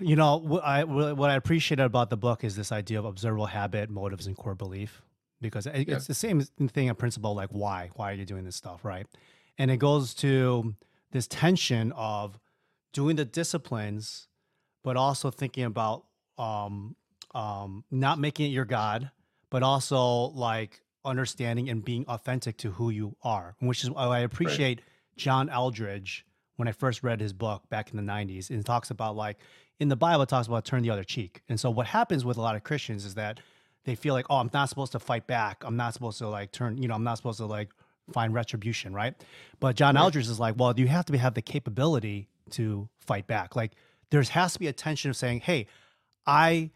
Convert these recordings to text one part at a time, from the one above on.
you know, what I what I appreciated about the book is this idea of observable habit, motives, and core belief, because it- Yeah. it's the same thing in principle. Like, why? Why are you doing this stuff, right? And it goes to this tension of doing the disciplines, but also thinking about um, um, not making it your god, but also like understanding and being authentic to who you are, which is why I appreciate John Eldredge when I first read his book back in the 90s. And it talks about like in the Bible, it talks about turn the other cheek. And so what happens with a lot of Christians is that they feel like, oh, I'm not supposed to fight back. I'm not supposed to like turn, you know, I'm not supposed to like find retribution, right? But John Eldredge is like, well, you have to have the capability to fight back. Like there has to be a tension of saying, hey, I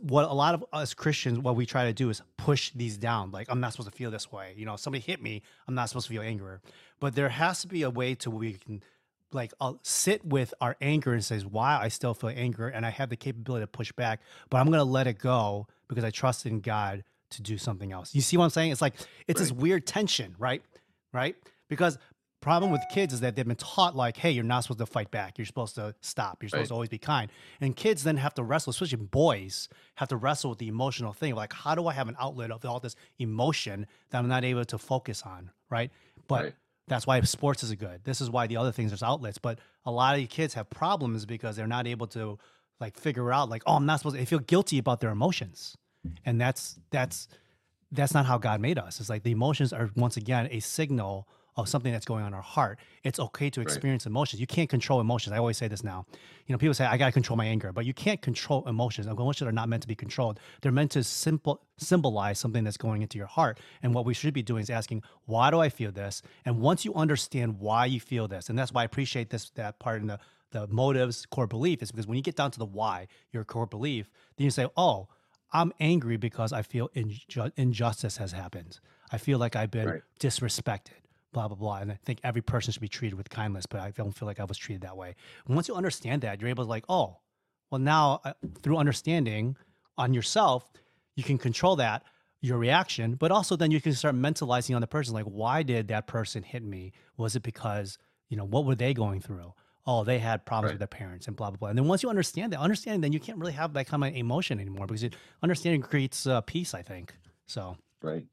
what a lot of us Christians what we try to do is push these down. Like I'm not supposed to feel this way. You know, if somebody hit me, I'm not supposed to feel anger. But there has to be a way to where we can like I'll sit with our anger and says, "Why I still feel anger and I have the capability to push back, but I'm going to let it go because I trust in God to do something else." You see what I'm saying? It's like it's this weird tension, right? Right? Because problem with kids is that they've been taught like, "Hey, you're not supposed to fight back. You're supposed to stop. You're supposed Right. to always be kind." And kids then have to wrestle, especially boys, have to wrestle with the emotional thing. Like, how do I have an outlet of all this emotion that I'm not able to focus on, right? But Right. That's why sports is good. This is why the other things there's outlets. But a lot of kids have problems because they're not able to like figure out like, oh, I'm not supposed to they feel guilty about their emotions. And that's that's that's not how God made us. It's like the emotions are once again a signal of something that's going on in our heart. It's okay to experience emotions. You can't control emotions. I always say this now. You know, people say I gotta control my anger, but you can't control emotions. Emotions are not meant to be controlled. They're meant to simple symbolize something that's going into your heart. And what we should be doing is asking, why do I feel this? And once you understand why you feel this, and that's why I appreciate this that part in the the motives, core belief, is because when you get down to the why, your core belief, then you say, oh, I'm angry because I feel inju- injustice has happened. I feel like I've been Right. disrespected, blah, blah, blah. And I think every person should be treated with kindness, but I don't feel like I was treated that way. Once you understand that, you're able to, like, oh, well, now uh, through understanding on yourself, you can control that, your reaction, but also then you can start mentalizing on the person, like, why did that person hit me? Was it because, you know, what were they going through? Oh, they had problems Right. with their parents and blah, blah, blah. And then once you understand that, understanding, then you can't really have that kind of emotion anymore because it, understanding creates uh, peace, I think. So, Right.